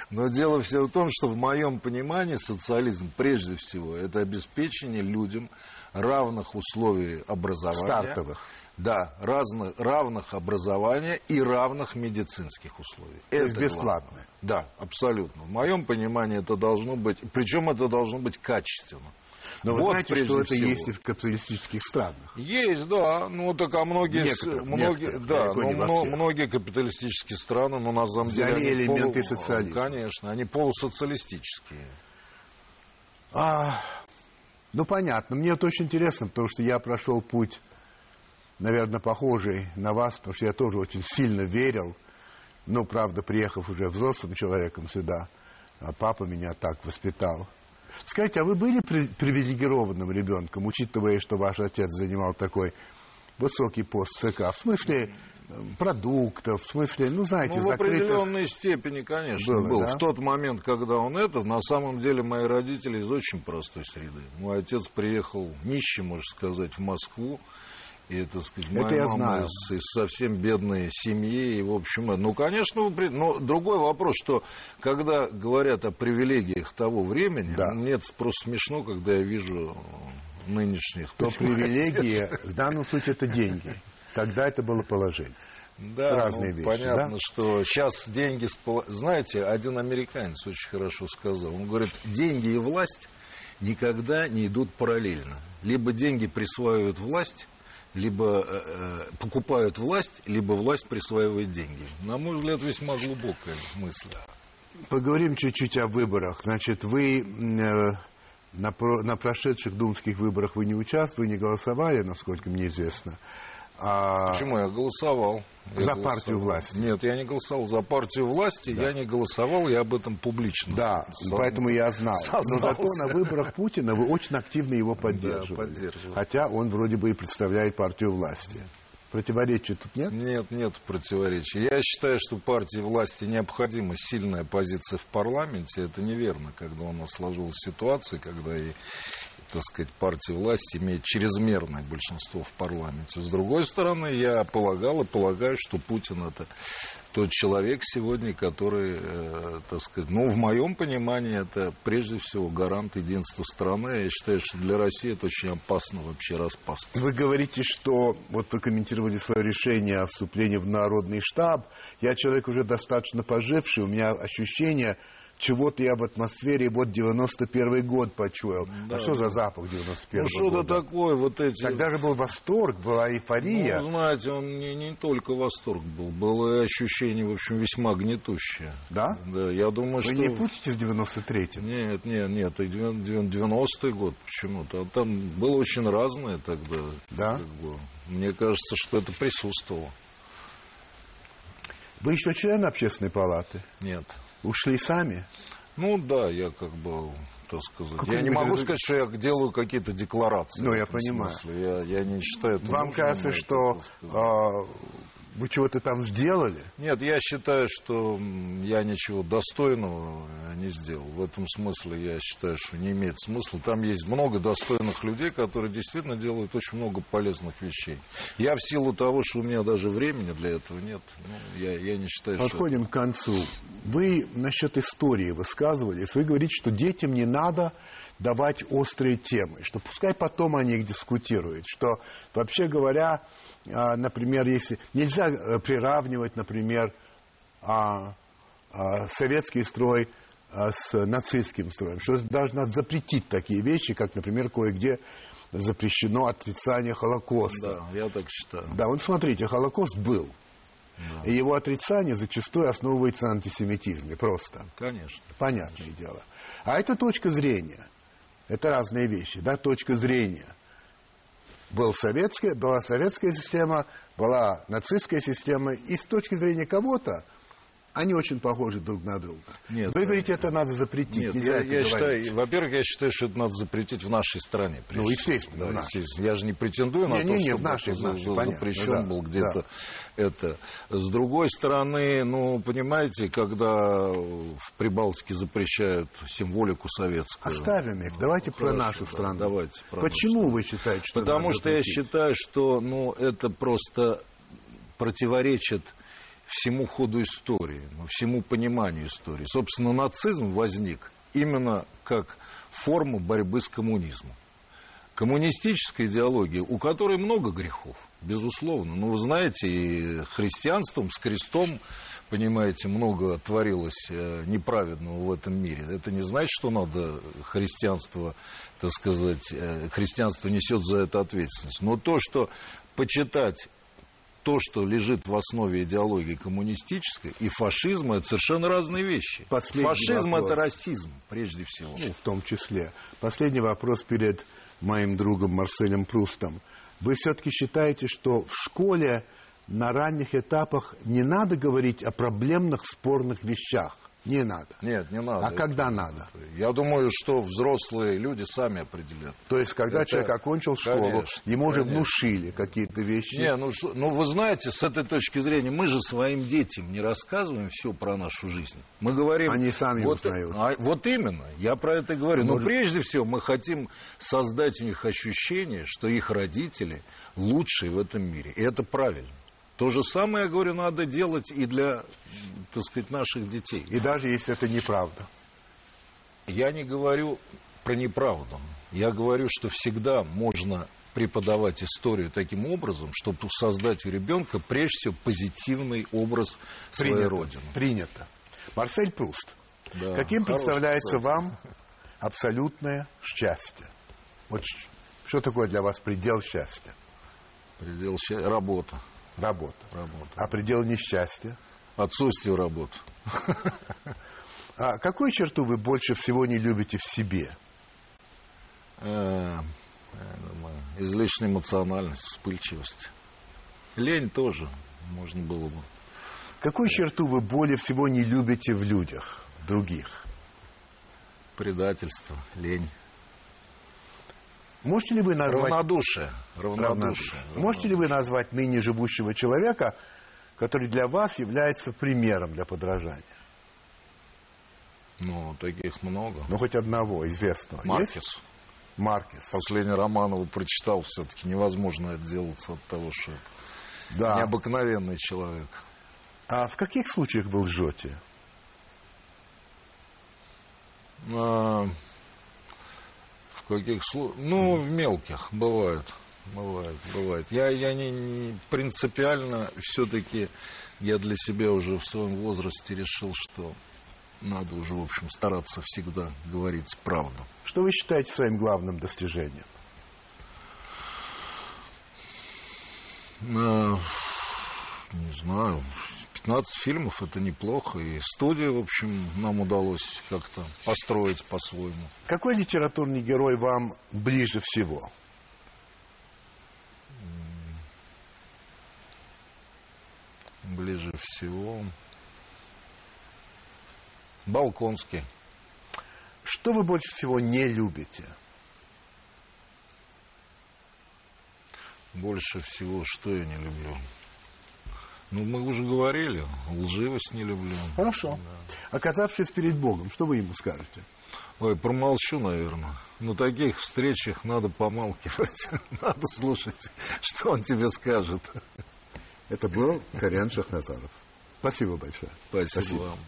Но дело все в том, что в моем понимании социализм прежде всего это обеспечение людям равных условий образования. Стартовых Да, разных, равных образования и равных медицинских условий. То это бесплатно? Главное. Да, абсолютно. В моем понимании это должно быть, причем это должно быть качественно. Но вы вот, знаете, что это всего. есть и в капиталистических странах? Есть, да. Ну, так а многие... Некоторых, многие некоторых, да, но, многие капиталистические страны, но на самом деле... Они элементы полу, социализма. Конечно, они полусоциалистические. А, ну, понятно. Мне это очень интересно, потому что я прошел путь, наверное, похожий на вас, потому что я тоже очень сильно верил. Ну, правда, приехав уже взрослым человеком сюда, а папа меня так воспитал. Скажите, а вы были привилегированным ребенком, учитывая, что ваш отец занимал такой высокий пост в ЦК? В смысле продуктов, в смысле, ну, знаете, ну, в закрытых... определенной степени, конечно, было, был. Да? В тот момент, когда он это, на самом деле, мои родители из очень простой среды. Мой отец приехал нищий, можно сказать, в Москву, и, так сказать, моя это я мама знаю. Из, из совсем бедной семьи. И, в общем, ну, конечно, но другой вопрос, что когда говорят о привилегиях того времени, да. мне это просто смешно, когда я вижу нынешних. То привилегии, в данном случае, это деньги. Тогда это было положение. Да, разные ну, вещи. Понятно, да? что сейчас деньги... Знаете, один американец очень хорошо сказал. Он говорит, деньги и власть никогда не идут параллельно. Либо деньги присваивают власть, либо э, э, покупают власть, либо власть присваивает деньги. На мой взгляд, весьма глубокая мысль. Поговорим чуть-чуть о выборах. Значит, вы э, на, про, на прошедших думских выборах вы не участвовали, не голосовали, насколько мне известно. А... Почему я голосовал? Я за голосовал. партию власти? Нет, я не голосовал за партию власти, да. я не голосовал, я об этом публично. Да, сам... поэтому я знал. Сознался. Но зато на выборах Путина вы очень активно его поддерживали. Да, Хотя он вроде бы и представляет партию власти. Противоречия тут нет? Нет, нет противоречий. Я считаю, что партии власти необходима сильная позиция в парламенте. Это неверно, когда у нас сложилась ситуация, когда и так сказать, партия власти имеет чрезмерное большинство в парламенте. С другой стороны, я полагал и полагаю, что Путин это тот человек сегодня, который, э, так сказать, ну, в моем понимании, это прежде всего гарант единства страны. Я считаю, что для России это очень опасно вообще распасться. Вы говорите, что, вот вы комментировали свое решение о вступлении в народный штаб. Я человек уже достаточно поживший, у меня ощущение, чего-то я в атмосфере вот 91 год почуял. А да, а что за запах 91 Ну, что-то такое, вот эти... Тогда же был восторг, была эйфория. Ну, знаете, он не, не только восторг был, было ощущение, в общем, весьма гнетущее. Да? Да, я думаю, Вы что... Вы не путите с 93-м? Нет, нет, нет, 90-й год почему-то. А там было очень разное тогда. Да? Как бы. Мне кажется, что это присутствовало. Вы еще член общественной палаты? Нет. Ушли сами? Ну да, я как бы, так сказать. Как я не могу сказать, что я делаю какие-то декларации. Ну, я понимаю. Смысле. Я, я не считаю это Вам кажется, что вы чего-то там сделали? Нет, я считаю, что я ничего достойного не сделал. В этом смысле я считаю, что не имеет смысла. Там есть много достойных людей, которые действительно делают очень много полезных вещей. Я в силу того, что у меня даже времени для этого нет, ну, я, я не считаю, Подходим что... к концу. Вы насчет истории высказывались. Вы говорите, что детям не надо давать острые темы, что пускай потом они их дискутируют, что, вообще говоря, а, например, если нельзя э, приравнивать, например, а, а, советский строй с нацистским строем, что даже надо запретить такие вещи, как, например, кое-где запрещено отрицание Холокоста. Да, я так считаю. Да, вот смотрите, Холокост был. Да. И его отрицание зачастую основывается на антисемитизме, просто. Конечно. Понятное дело. А это точка зрения. Это разные вещи, да, точка зрения. Был советская, была советская система, была нацистская система, и с точки зрения кого-то они очень похожи друг на друга. Нет, Вы говорите, это надо запретить. Нет, я, я считаю, во-первых, я считаю, что это надо запретить в нашей стране. Ну, естественно, да, естественно. Я же не претендую не, на не, то, не, чтобы в нашей, это в нашей, запрещен понятно, был где-то да. это. С другой стороны, ну, понимаете, когда в Прибалтике запрещают символику советскую. Оставим их. Давайте ну, про хорошо, нашу страну. Да, давайте про Почему вы считаете, что Потому что запретить? я считаю, что ну, это просто противоречит всему ходу истории, ну, всему пониманию истории. Собственно, нацизм возник именно как форма борьбы с коммунизмом. коммунистическая идеология, у которой много грехов, безусловно. Но вы знаете, и христианством с крестом, понимаете, много творилось э, неправедного в этом мире. Это не значит, что надо христианство, так сказать, э, христианство несет за это ответственность. Но то, что почитать то, что лежит в основе идеологии коммунистической и фашизма, это совершенно разные вещи. Последний Фашизм это расизм, прежде всего. Ну, в том числе. Последний вопрос перед моим другом Марселем Прустом. Вы все-таки считаете, что в школе на ранних этапах не надо говорить о проблемных спорных вещах? Не надо. Нет, не надо. А когда надо? Я думаю, что взрослые люди сами определят. То есть, когда Это- человек окончил школу, Конечно, ему уже конечно. внушили какие-то вещи. Не, ну, что- ну вы знаете, с этой точки зрения, мы же своим детям не рассказываем все про нашу жизнь. Мы говорим... Они сами вот, узнают. а, вот именно, я про это говорю. Но Может- прежде всего мы хотим создать у них ощущение, что их родители лучшие в этом мире. И это правильно. То же самое, я говорю, надо делать и для, так сказать, наших детей. И даже если это неправда. Я не говорю про неправду. Я говорю, что всегда можно преподавать историю таким образом, чтобы создать у ребенка прежде всего позитивный образ своей Принято. родины. Принято. Марсель Пруст. Да, Каким представляется писатель. вам абсолютное счастье? Вот что такое для вас предел счастья? Предел ща- Работа. Работа. Работа. А предел несчастья? Отсутствие работы. [laughs] А какую черту вы больше всего не любите в себе? Э, думаю, излишняя эмоциональность, вспыльчивость. Лень тоже можно было бы. Какую черту вы более всего не любите в людях, других? Предательство, лень. Можете ли вы назвать... Равнодушие. равнодушие? Равнодушие. Можете ли вы назвать ныне живущего человека, который для вас является примером для подражания? Ну, таких много. Ну, хоть одного известного. Маркес. Есть? Маркес. Последний роман его прочитал, все-таки невозможно отделаться от того, что это Да. необыкновенный человек. А в каких случаях вы лжете? А, каких случаях? Ну, в мелких бывает. Бывает, бывает. Я, я не, не- принципиально все-таки я для себя уже в своем возрасте решил, что надо уже, в общем, стараться всегда говорить правду. Что вы считаете своим главным достижением? А, не знаю, 15 фильмов это неплохо. И студию, в общем, нам удалось как-то построить по-своему. Какой литературный герой вам ближе всего? Ближе всего. Балконский. Что вы больше всего не любите? Больше всего, что я не люблю. Ну, мы уже говорили, лживость не люблю. Хорошо. Оказавшись перед Богом, что вы ему скажете? Ой, промолчу, наверное. На таких встречах надо помалкивать. [laughs] Надо слушать, что он тебе скажет. Это был Кориан Шахназаров. Спасибо большое. Спасибо, вам.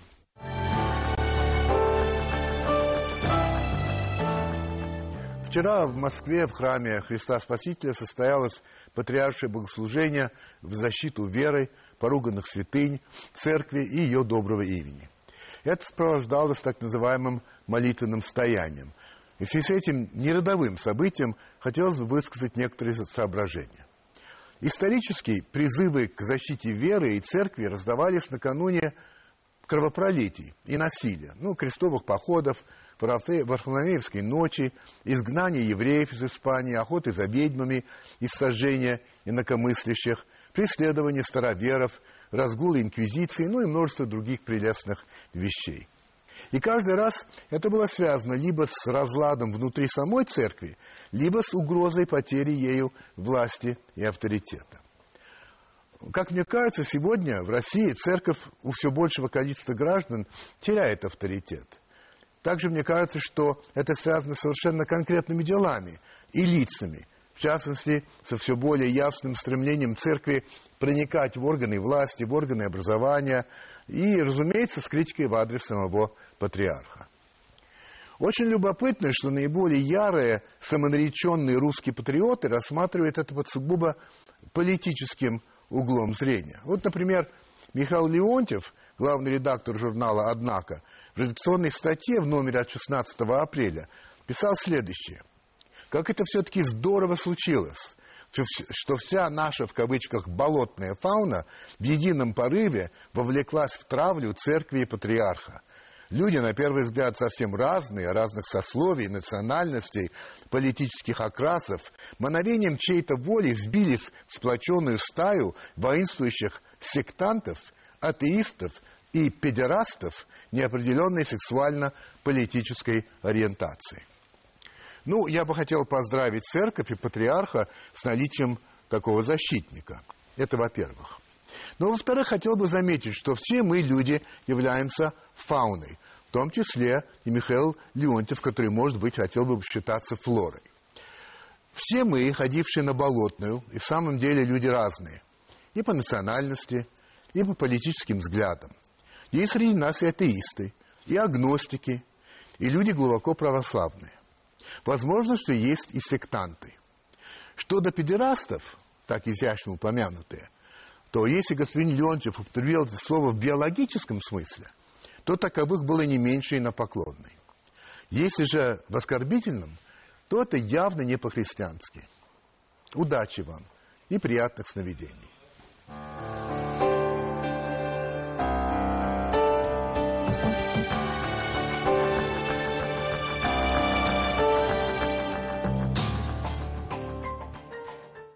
Вчера в Москве в храме Христа Спасителя состоялось патриаршее богослужение в защиту веры, поруганных святынь, церкви и ее доброго имени. Это сопровождалось так называемым молитвенным стоянием. И в связи с этим неродовым событием хотелось бы высказать некоторые соображения. Исторически призывы к защите веры и церкви раздавались накануне кровопролитий и насилия, ну, крестовых походов, Варфоломеевской ночи, изгнания евреев из Испании, охоты за ведьмами и сожжения инакомыслящих, преследования староверов, разгулы инквизиции, ну и множество других прелестных вещей. И каждый раз это было связано либо с разладом внутри самой церкви, либо с угрозой потери ею власти и авторитета. Как мне кажется, сегодня в России церковь у все большего количества граждан теряет авторитет. Также мне кажется, что это связано с совершенно конкретными делами и лицами. В частности, со все более ясным стремлением церкви проникать в органы власти, в органы образования и, разумеется, с критикой в адрес самого патриарха. Очень любопытно, что наиболее ярые самонареченные русские патриоты рассматривают это под сугубо политическим углом зрения. Вот, например, Михаил Леонтьев, главный редактор журнала «Однако», в редакционной статье в номере от 16 апреля писал следующее. Как это все-таки здорово случилось, что вся наша, в кавычках, болотная фауна в едином порыве вовлеклась в травлю церкви и патриарха. Люди, на первый взгляд, совсем разные, разных сословий, национальностей, политических окрасов, мановением чьей-то воли сбились в сплоченную стаю воинствующих сектантов, атеистов и педерастов неопределенной сексуально-политической ориентации. Ну, я бы хотел поздравить церковь и патриарха с наличием такого защитника. Это во-первых. Но, во-вторых, хотел бы заметить, что все мы, люди, являемся фауной. В том числе и Михаил Леонтьев, который, может быть, хотел бы считаться флорой. Все мы, ходившие на Болотную, и в самом деле люди разные. И по национальности, и по политическим взглядам. Есть среди нас и атеисты, и агностики, и люди глубоко православные. Возможно, что есть и сектанты. Что до педерастов, так изящно упомянутые, то если господин Леонтьев употребил это слово в биологическом смысле, то таковых было не меньше и на поклонной. Если же в оскорбительном, то это явно не по-христиански. Удачи вам и приятных сновидений.